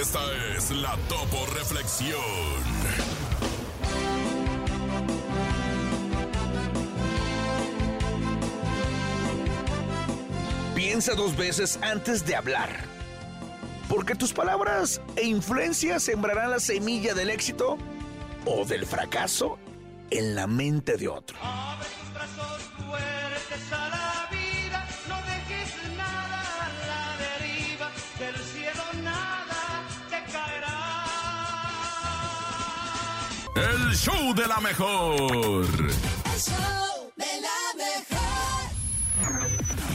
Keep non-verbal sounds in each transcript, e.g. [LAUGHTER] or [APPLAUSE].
Esta es la Topo Reflexión. Piensa dos veces antes de hablar. Porque tus palabras e influencias sembrarán la semilla del éxito o del fracaso en la mente de otro. El show de la mejor. El show de la mejor.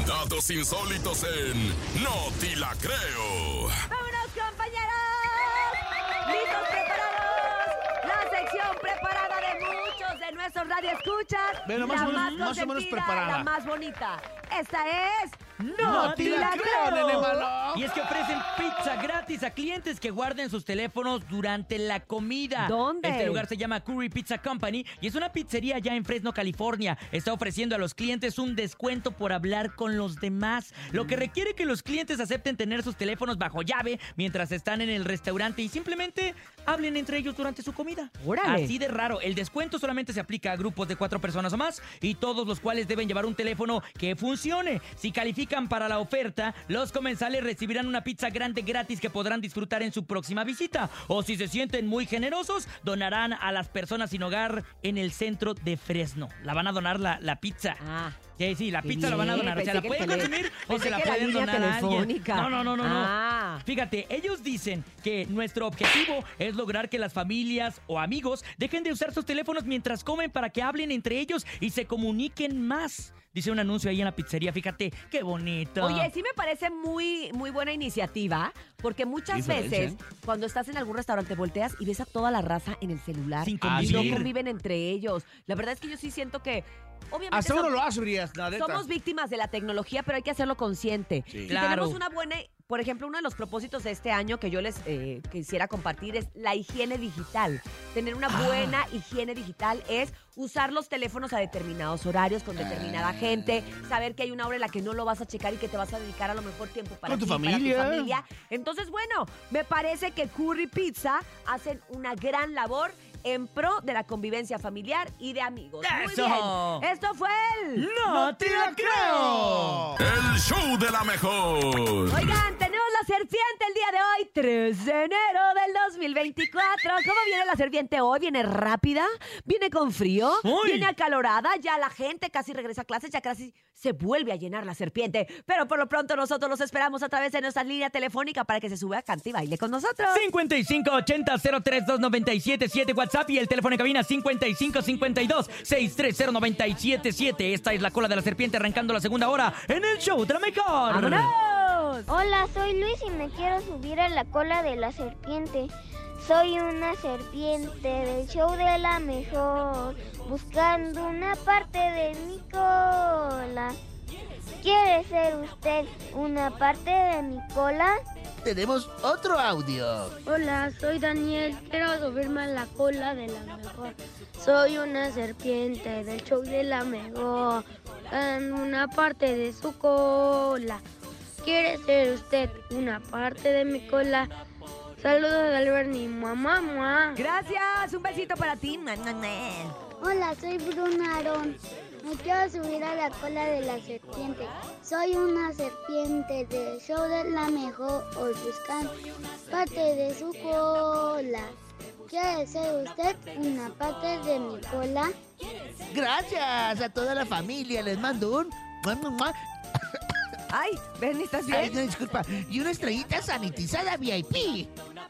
Datos insólitos en No Ti La Creo. ¡Vámonos, compañeros! ¿Listos, preparados? La sección preparada de muchos de nuestros radioescuchas. Bueno, más la o menos- más, más o menos preparada. La más bonita. Esta es... ¡No te la creo, nene malo! Y es que ofrecen pizza gratis a clientes que guarden sus teléfonos durante la comida. ¿Dónde? Este lugar se llama Curry Pizza Company y es una pizzería ya en Fresno, California. Está ofreciendo a los clientes un descuento por hablar con los demás, lo que requiere que los clientes acepten tener sus teléfonos bajo llave mientras están en el restaurante y simplemente hablen entre ellos durante su comida. Órale. Así de raro. El descuento solamente se aplica a grupos de cuatro personas o más y todos los cuales deben llevar un teléfono que funcione. Si califican para la oferta, los comensales recibirán una pizza grande gratis que podrán disfrutar en su próxima visita. O si se sienten muy generosos, donarán a las personas sin hogar en el centro de Fresno. La van a donar la, la pizza. Ah. Sí, sí, la pizza la van a donar. O sea, la pueden consumir o se la pueden donar a alguien. No, no, no, no, no. Ah. Fíjate, ellos dicen que nuestro objetivo es lograr que las familias o amigos dejen de usar sus teléfonos mientras comen para que hablen entre ellos y se comuniquen más. Dice un anuncio ahí en la pizzería, fíjate, qué bonito. Oye, sí me parece muy, muy buena iniciativa, porque muchas veces cuando estás en algún restaurante volteas y ves a toda la raza en el celular Sin y no conviven entre ellos. La verdad es que yo sí siento que, obviamente, Hasta uno lo hace, la neta. somos víctimas de la tecnología, pero hay que hacerlo consciente. Sí. Si Claro. tenemos una buena, por ejemplo, uno de los propósitos de este año que yo les eh, quisiera compartir es la higiene digital. Tener una Ah. buena higiene digital es usar los teléfonos a determinados horarios con determinada gente, saber que hay una hora en la que no lo vas a checar y que te vas a dedicar a lo mejor tiempo para Con tu ti, para familia. familia. Entonces, bueno, me parece que Curry Pizza hacen una gran labor en pro de la convivencia familiar y de amigos. Muy ¡Eso! bien. Esto fue el ¡No te la creo! El show de la mejor. Oigan, la serpiente el día de hoy, 3 de enero del 2024. ¿Cómo viene la serpiente hoy? ¿Viene rápida? ¿Viene con frío? ¿Viene acalorada? Ya la gente casi regresa a clases, ya casi se vuelve a llenar la serpiente. Pero por lo pronto nosotros los esperamos a través de nuestra línea telefónica para que se sube a cante y baile con nosotros. 5580-032977 WhatsApp y el teléfono de cabina 5552-630977. Esta es la cola de la serpiente arrancando la segunda hora en el show de la mejor. ¡Vámonos! Hola, soy Luis y me quiero subir a la cola de la serpiente. Soy una serpiente del show de la mejor, buscando una parte de mi cola. ¿Quiere ser usted una parte de mi cola? Tenemos otro audio. Hola, soy Daniel, quiero subirme a la cola de la mejor. Soy una serpiente del show de la mejor, buscando una parte de su cola. ¿Quiere ser usted una parte de mi cola? Saludos de Alberni, mamá, mamá. Gracias, un besito para ti. Hola, soy Bruna Aarón. Me quiero subir a la cola de la serpiente. Soy una serpiente del show de la mejor, hoy buscando parte de su cola. ¿Quiere ser usted una parte de mi cola? Gracias a toda la familia. Les mando un... Ay, Bernie, ¿estás Ay, bien? no, disculpa. Y una estrellita sanitizada VIP.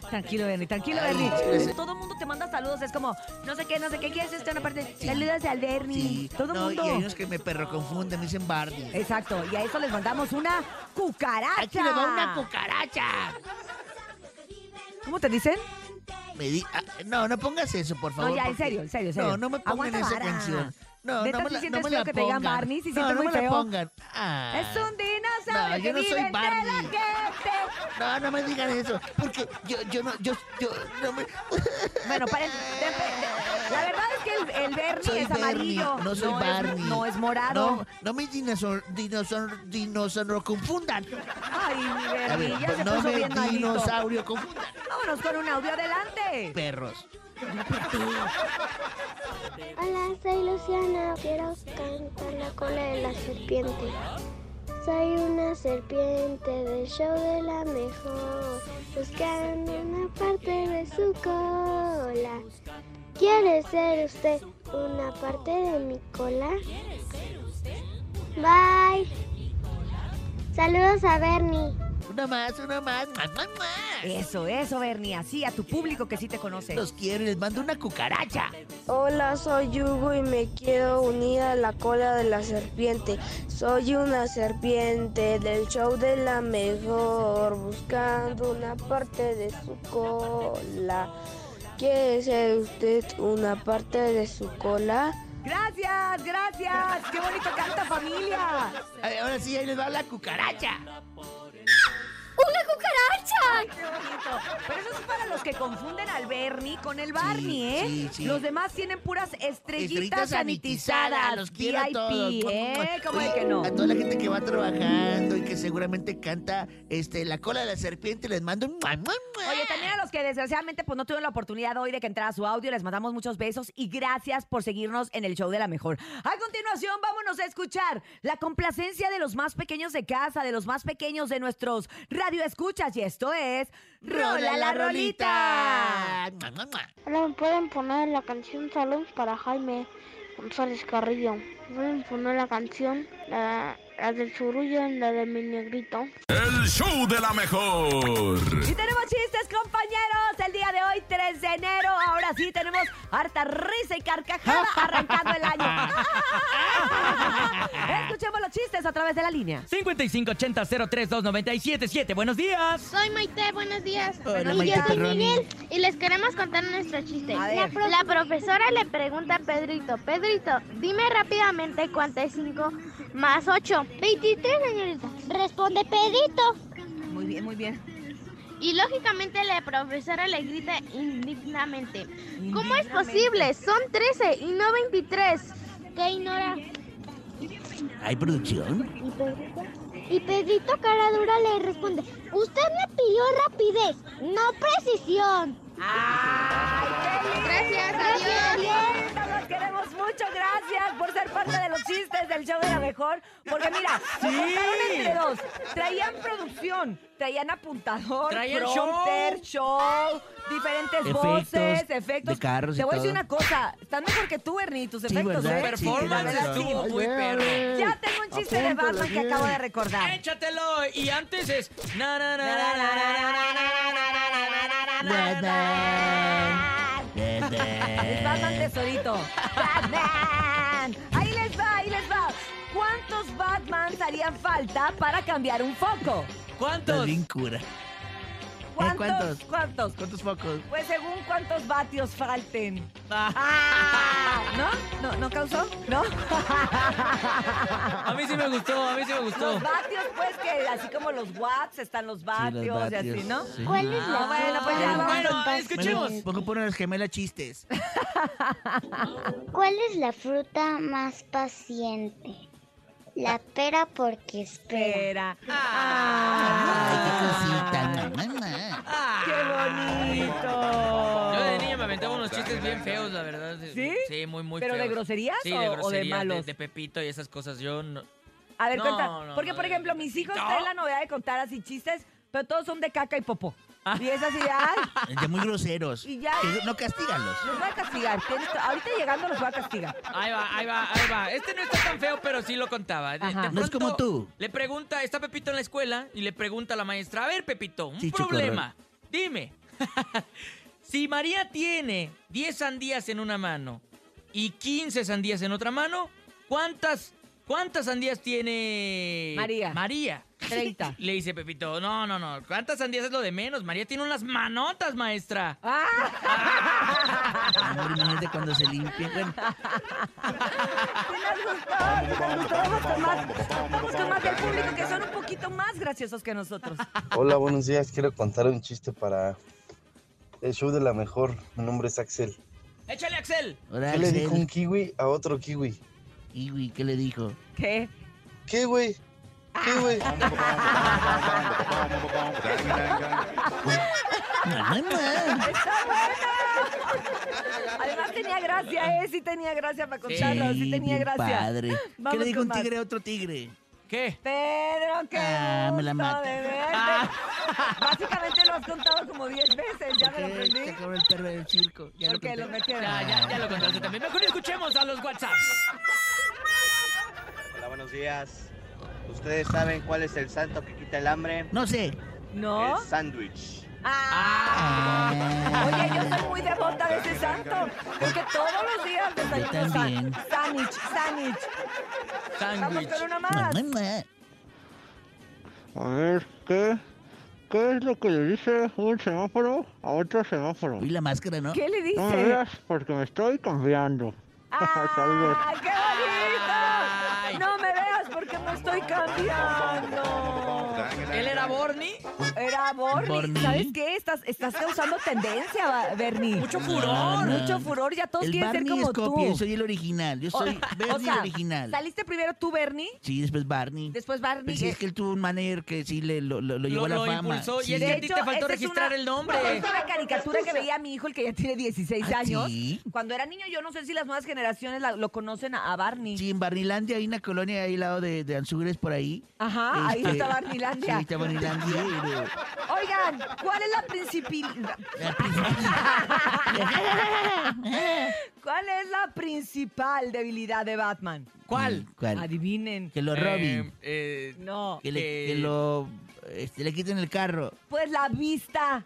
Tranquilo, Bernie, tranquilo, Ay, Bernie. Todo el mundo te manda saludos, es como, no sé qué, no sé qué, ¿quieres esto? Una parte, saludos al Bernie. Sí. Todo el no, mundo. Y hay unos que me perro confunden, me dicen Barney. Exacto, y a eso les mandamos una cucaracha. Aquí le va una cucaracha. ¿Cómo te dicen? Me di- ah, no, no pongas eso, por favor. No, ya, en serio, en serio, en serio. No, no me pongan Aguanta esa vara. canción. No, ¿Neta no me la, no me feo la que te digan pongan. Barney? ¿Sí no, no me la pongan. Ah. Es un dinosaurio No, que yo no soy Barney. la gente. No, no me digan eso, porque yo, yo no, yo, yo, no me... Bueno, paren- de- de- la verdad es que el, el Bernie Soy es Bernie, amarillo. no soy es- Barney. no es morado. No, no me dinosaur, dinosaur, dinosaur confundan. Ay, mi A Bernie, ver, ya se no puso me bien malito. dinosaurio confundan. Vámonos con un audio adelante. Perros. Hola, soy Luciana. Quiero cantar la cola de la serpiente. Soy una serpiente del show de la mejor, buscando una parte de su cola. ¿Quiere ser usted una parte de mi cola? Bye. Saludos a Bernie. Una más, una más. ¡Mua, mua, mua! Eso, eso, Bernie. Así a tu público que sí te conoce. Los quiero y les mando una cucaracha. Hola, soy Hugo y me quiero unir a la cola de la serpiente. Soy una serpiente del show de la mejor, buscando una parte de su cola. ¿Quiere ser usted una parte de su cola? Gracias, gracias. Qué bonito canta familia. Ahora sí, ahí les va la cucaracha. ¡Una cucaracha! Qué bonito. Pero eso es para los que confunden al Bernie con el Barney, ¿eh? sí, sí. Los demás tienen puras estrellitas, Estrellitas sanitizadas. sanitizadas, los quiero a VIP, todos. ¿eh? ¿Cómo de Oye, que no? A toda la gente que va trabajando y que seguramente canta este, la cola de la serpiente, les mando un... mua, mua, mua. Oye, también a los que desgraciadamente pues no tuvieron la oportunidad hoy de que entrara su audio, les mandamos muchos besos y gracias por seguirnos en el show de la mejor. A continuación, vámonos a escuchar la complacencia de los más pequeños de casa, de los más pequeños de nuestros radioescuchas y esto es Rola la Rolita. Ahora me pueden poner la canción Saludos para Jaime González Carrillo. Me pueden poner la canción, la, la del churullo, la de mi negrito. El show de la mejor. Y tenemos chistes, compañeros. El día de hoy, 3 de enero. Ahora sí tenemos harta risa y carcajada [LAUGHS] arrancando el año. Chistes a través de la línea. 5580-032977. Buenos días. Soy Maite, buenos días. Hola, y Maite yo soy. Miguel y les queremos contar nuestro chiste. La, la profesora le pregunta a Pedrito, Pedrito, dime rápidamente cuánto es 5 más 8. 23, señorita. Responde Pedrito. Muy bien, muy bien. Y lógicamente la profesora le grita indignamente. ¿Cómo es posible? Son 13 y no 23. ¿Qué ignora? ¿Hay producción? ¿Y Pedrito? Y Pedrito le responde, usted me pidió rapidez, no precisión. Gracias, ¡Qué adiós. Los queremos mucho. Gracias por ser parte de los chistes del show de la mejor. Porque mira, se contaron entre dos. Traían producción, traían apuntador, Traían prompter, show, diferentes Efectos voces, efectos. de carros y Te voy a decir todo. una cosa. Están mejor que tú, Ernie, tus efectos, ¿verdad? ¿eh? Performance verdad, sí. estuvo muy perro. Ya tengo un chiste de Batman que acabo de recordar. Échatelo. Y antes es. na, na, na, na, na, na, na, na, na, Es Batman tesorito. Batman. Ahí les va, ahí les va. ¿Cuántos Batmans harían falta para cambiar un foco? ¿Cuántos? cura. ¿Cuántos? ¿cuántos? ¿Cuántos? ¿Cuántos focos? Pues según cuántos vatios falten. Ah, ¿No? ¿No, ¿No causó? ¿No? A mí sí me gustó, a mí sí me gustó. Los vatios, pues que así como los watts están los vatios, y así, vatios, ¿no? sí. ¿Cuál es Ah, la bueno, pues ya vamos Bueno, escuchemos. Por las gemelas chistes. [LAUGHS] ¿Cuál es la fruta más paciente? La pera porque espera. Espera. Ay, qué Ah, cosita. mamá. ¡Qué bonito! Aventaba unos chistes bien feos, la verdad. ¿Sí? Sí, muy, muy ¿Pero de groserías Sí, o- o de de groserías, malos? De, Pepito y esas cosas. Yo no... A ver, No, cuenta. no, porque, no, por de- ejemplo, mis hijos ¿No? traen la novedad de contar así chistes, pero todos son de caca y popó. Y es así [LAUGHS] de, ay, Ya muy groseros. Y ya- Que no castígalos. los voy a castigar. Ahorita llegando los voy a castigar. Ahí va, ahí va, ahí va. Este no está tan feo, pero sí lo contaba. De- de No es como tú. Le pregunta, está Pepito en la escuela y le pregunta a la maestra, a ver, Pepito, un Sí, problema. Dime, [LAUGHS] si María tiene 10 sandías en una mano y 15 sandías en otra mano, ¿cuántas, cuántas sandías tiene María. María? 30. [LAUGHS] Le dice Pepito, no, no, no. ¿Cuántas sandías es lo de menos? María tiene unas manotas, maestra. ¡Ah! [LAUGHS] Amor, imagínate cuando se limpien. Bueno, Sí nos gustó, nos gustó. Vamos con más, vamos con más del público que son un poquito más graciosos que nosotros. Hola, buenos días. Quiero contar un chiste para el show de la mejor. Mi nombre es Axel. Échale, Axel. ¿Qué le dijo un kiwi a otro kiwi? Kiwi, ¿qué le dijo? ¿Qué? ¿Qué, güey? ¿Qué, güey? Además tenía gracia, ¿eh? Sí tenía gracia para contarlo, sí, tenía gracia. Padre. ¿Qué le dijo un tigre a otro tigre? ¿Qué? Pedro, qué Ah, me la mata. de verte. Básicamente lo has contado como 10 veces, ya me lo aprendí. Se acabó el perro del circo. Ya lo Porque conté. lo metieron. Ya, ya, ya lo contaste también. Mejor escuchemos a los WhatsApps. Hola, buenos días. ¿Ustedes saben cuál es el santo que quita el hambre? No sé. ¿No? El sándwich. Ah. Ah. Oye, yo soy muy devota de ese santo. Creo que todos los días desayuno también. sándwich, sándwich. Vamos con una más. A ver, ¿qué? ¿Qué es lo que le dice un semáforo a otro semáforo? Y la máscara, ¿no? ¿Qué le dice? [LAUGHS] [LAUGHS] No me veas porque me estoy cambiando. ¡Ay, qué bonito! No me veas porque me estoy cambiando. ¿Sabes qué? Estás, estás causando tendencia, Bernie. Mucho furor. no. Mucho furor. Ya todos El quieren ser Barney como es copia, tú. yo soy el original. Yo soy Bernie o sea, original. ¿Saliste primero tú, Bernie? Sí, después Barney. Después Barney. Pero sí, es que él tuvo un manager que sí le, lo, lo, lo llevó Lo, a lo la fama. impulsó. Sí. Y es que a ti te faltó registrar una- el nombre. Es una [LAUGHS] caricatura que veía mi hijo, el que ya tiene 16 ¿Ah, años. sí? Cuando era niño, yo no sé si las nuevas generaciones la- lo conocen a, a Barney. Sí, en Barnilandia hay una colonia ahí al lado de, de Anzugres por ahí. Ajá, ahí Este, está Sí, Barnilandia. ahí está Barnilandia. Oigan, ¿cuál es la principal... la principal- ¿Cuál es la principal debilidad de Batman? ¿Cuál? ¿Cuál? Adivinen. Que lo robin. Eh, eh, No. que, le, que lo este, le quiten el carro. Pues la vista.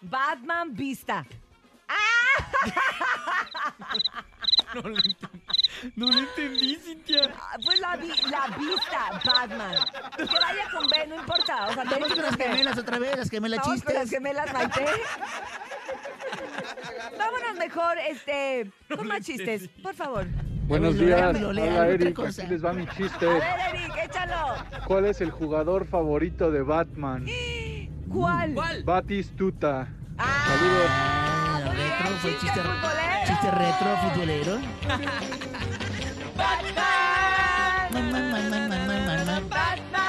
Batman vista. No lo entendí, Cintia. Ah, Pues la, vi- la vista, Batman. Que vaya con B, no importa. O sea, Vamos con las que- gemelas otra vez, las gemelas Vamos con las chistes. gemelas Maite. Vámonos mejor, este, con más chistes, por favor. Buenos días, hola otra Eric, cosa. aquí les va mi A chiste. ver, Eric, échalo. ¿Cuál es el jugador favorito de Batman? ¿Cuál? ¿Cuál? Batistuta. Ah, Retro, fue chiste futbolero. chiste retro, futbolero. Batman. Man, man, man, man, man, man, man, man. Batman.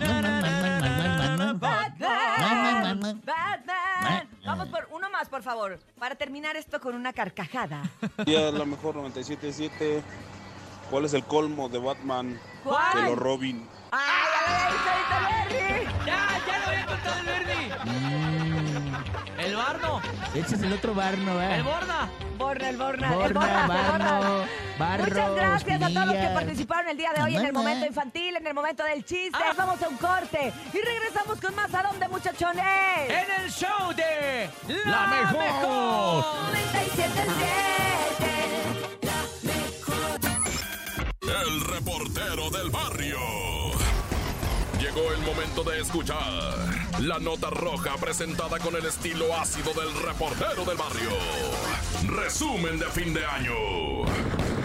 Man, man, man, man, man, man, man, man. Man, man, Batman. man. Batman. Vamos por uno más, por favor, para terminar esto con una carcajada. Día la mejor 97.7. ¿Cuál es el colmo de Batman? ¿Cuál? Que lo Robin. ¡Ay, ya lo había dicho ahorita, Bernie! Ya, ya lo había contado el Bernie. El Barno. ese es el otro Barno, ¿verdad? El Borna. Borna, el Borna, el Borna, el Barno, Borna. Barro, Muchas gracias a todos los que participaron el día de hoy en el momento infantil, en el momento del chiste. Ah. Vamos a un corte y regresamos con más. ¿A dónde, muchachones? En el show de La Mejor. 97.7. El reportero del barrio. El momento de escuchar la nota roja presentada con el estilo ácido del reportero del barrio. Resumen de fin de año.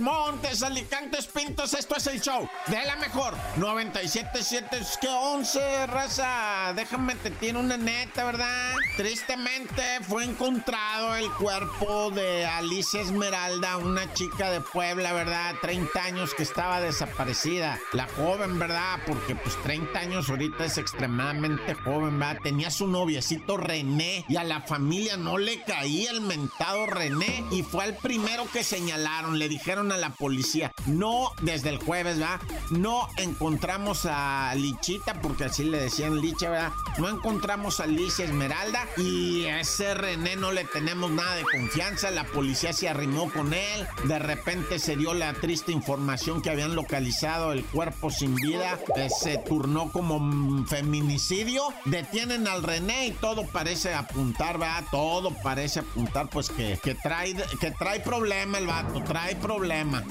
Montes, Alicantes, Pintos, esto es el show de la mejor 97.7, es que 11, raza. Déjame te tiene una neta, ¿verdad? Tristemente fue encontrado el cuerpo de Alicia Esmeralda, una chica de Puebla, ¿verdad? 30 años que estaba desaparecida. La joven, ¿verdad? Porque pues 30 años ahorita es extremadamente joven, ¿verdad? Tenía su noviecito René y a la familia no le caía el mentado René y fue el primero que señalaron. Le dijeron a la policía, no, desde el jueves, ¿verdad? No encontramos a Lichita, porque así le decían Licha, ¿verdad? No encontramos a Alicia Esmeralda y a ese René no le tenemos nada de confianza. La policía se arrimó con él. De repente se dio la triste información que habían localizado el cuerpo sin vida. Eh, se turnó como feminicidio. Detienen al René y todo parece apuntar, ¿verdad? Todo parece apuntar, pues que, que trae, que trae problema el vato, trae problema. problema.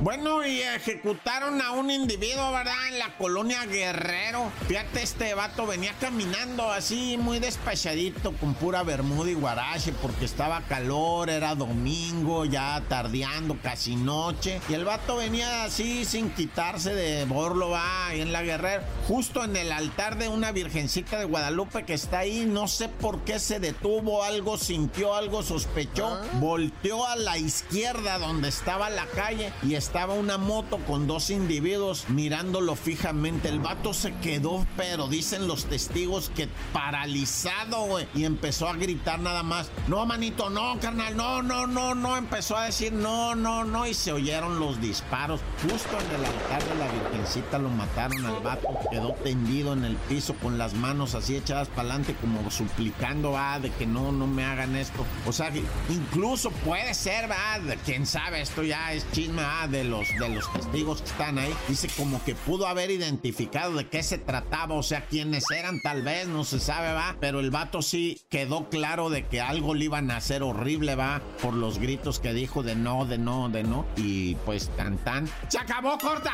Bueno, y ejecutaron a un individuo, ¿verdad? En la colonia Guerrero. Fíjate, este vato venía caminando así, muy despachadito, con pura bermuda y guarache, porque estaba calor, era domingo, ya tardeando, casi noche. Y el vato venía así, sin quitarse de borlo, va, ahí en la Guerrero. Justo en el altar de una virgencita de Guadalupe que está ahí, no sé por qué se detuvo, algo sintió, algo sospechó. Volteó a la izquierda donde estaba la calle y estaba una moto con dos individuos mirándolo fijamente. El vato se quedó, pero dicen los testigos que paralizado, güey. Y empezó a gritar nada más. No, manito, no, carnal, no, no, no, no. Empezó a decir no, no, no. Y se oyeron los disparos. Justo en el altar de la Virgencita lo mataron al vato. Quedó tendido en el piso con las manos así echadas para adelante, como suplicando, va, de que no, no me hagan esto. O sea, incluso puede ser, de- quién sabe, esto ya es chisme, va, de los, de los testigos que están ahí. Dice como que pudo haber identificado de qué se trataba, o sea, quiénes eran, tal vez, no se sabe, va. Pero el vato sí quedó claro de que algo le iban a hacer horrible, va, por los gritos que dijo de no, de no, de no. Y pues tan tan. ¡Se acabó, corta!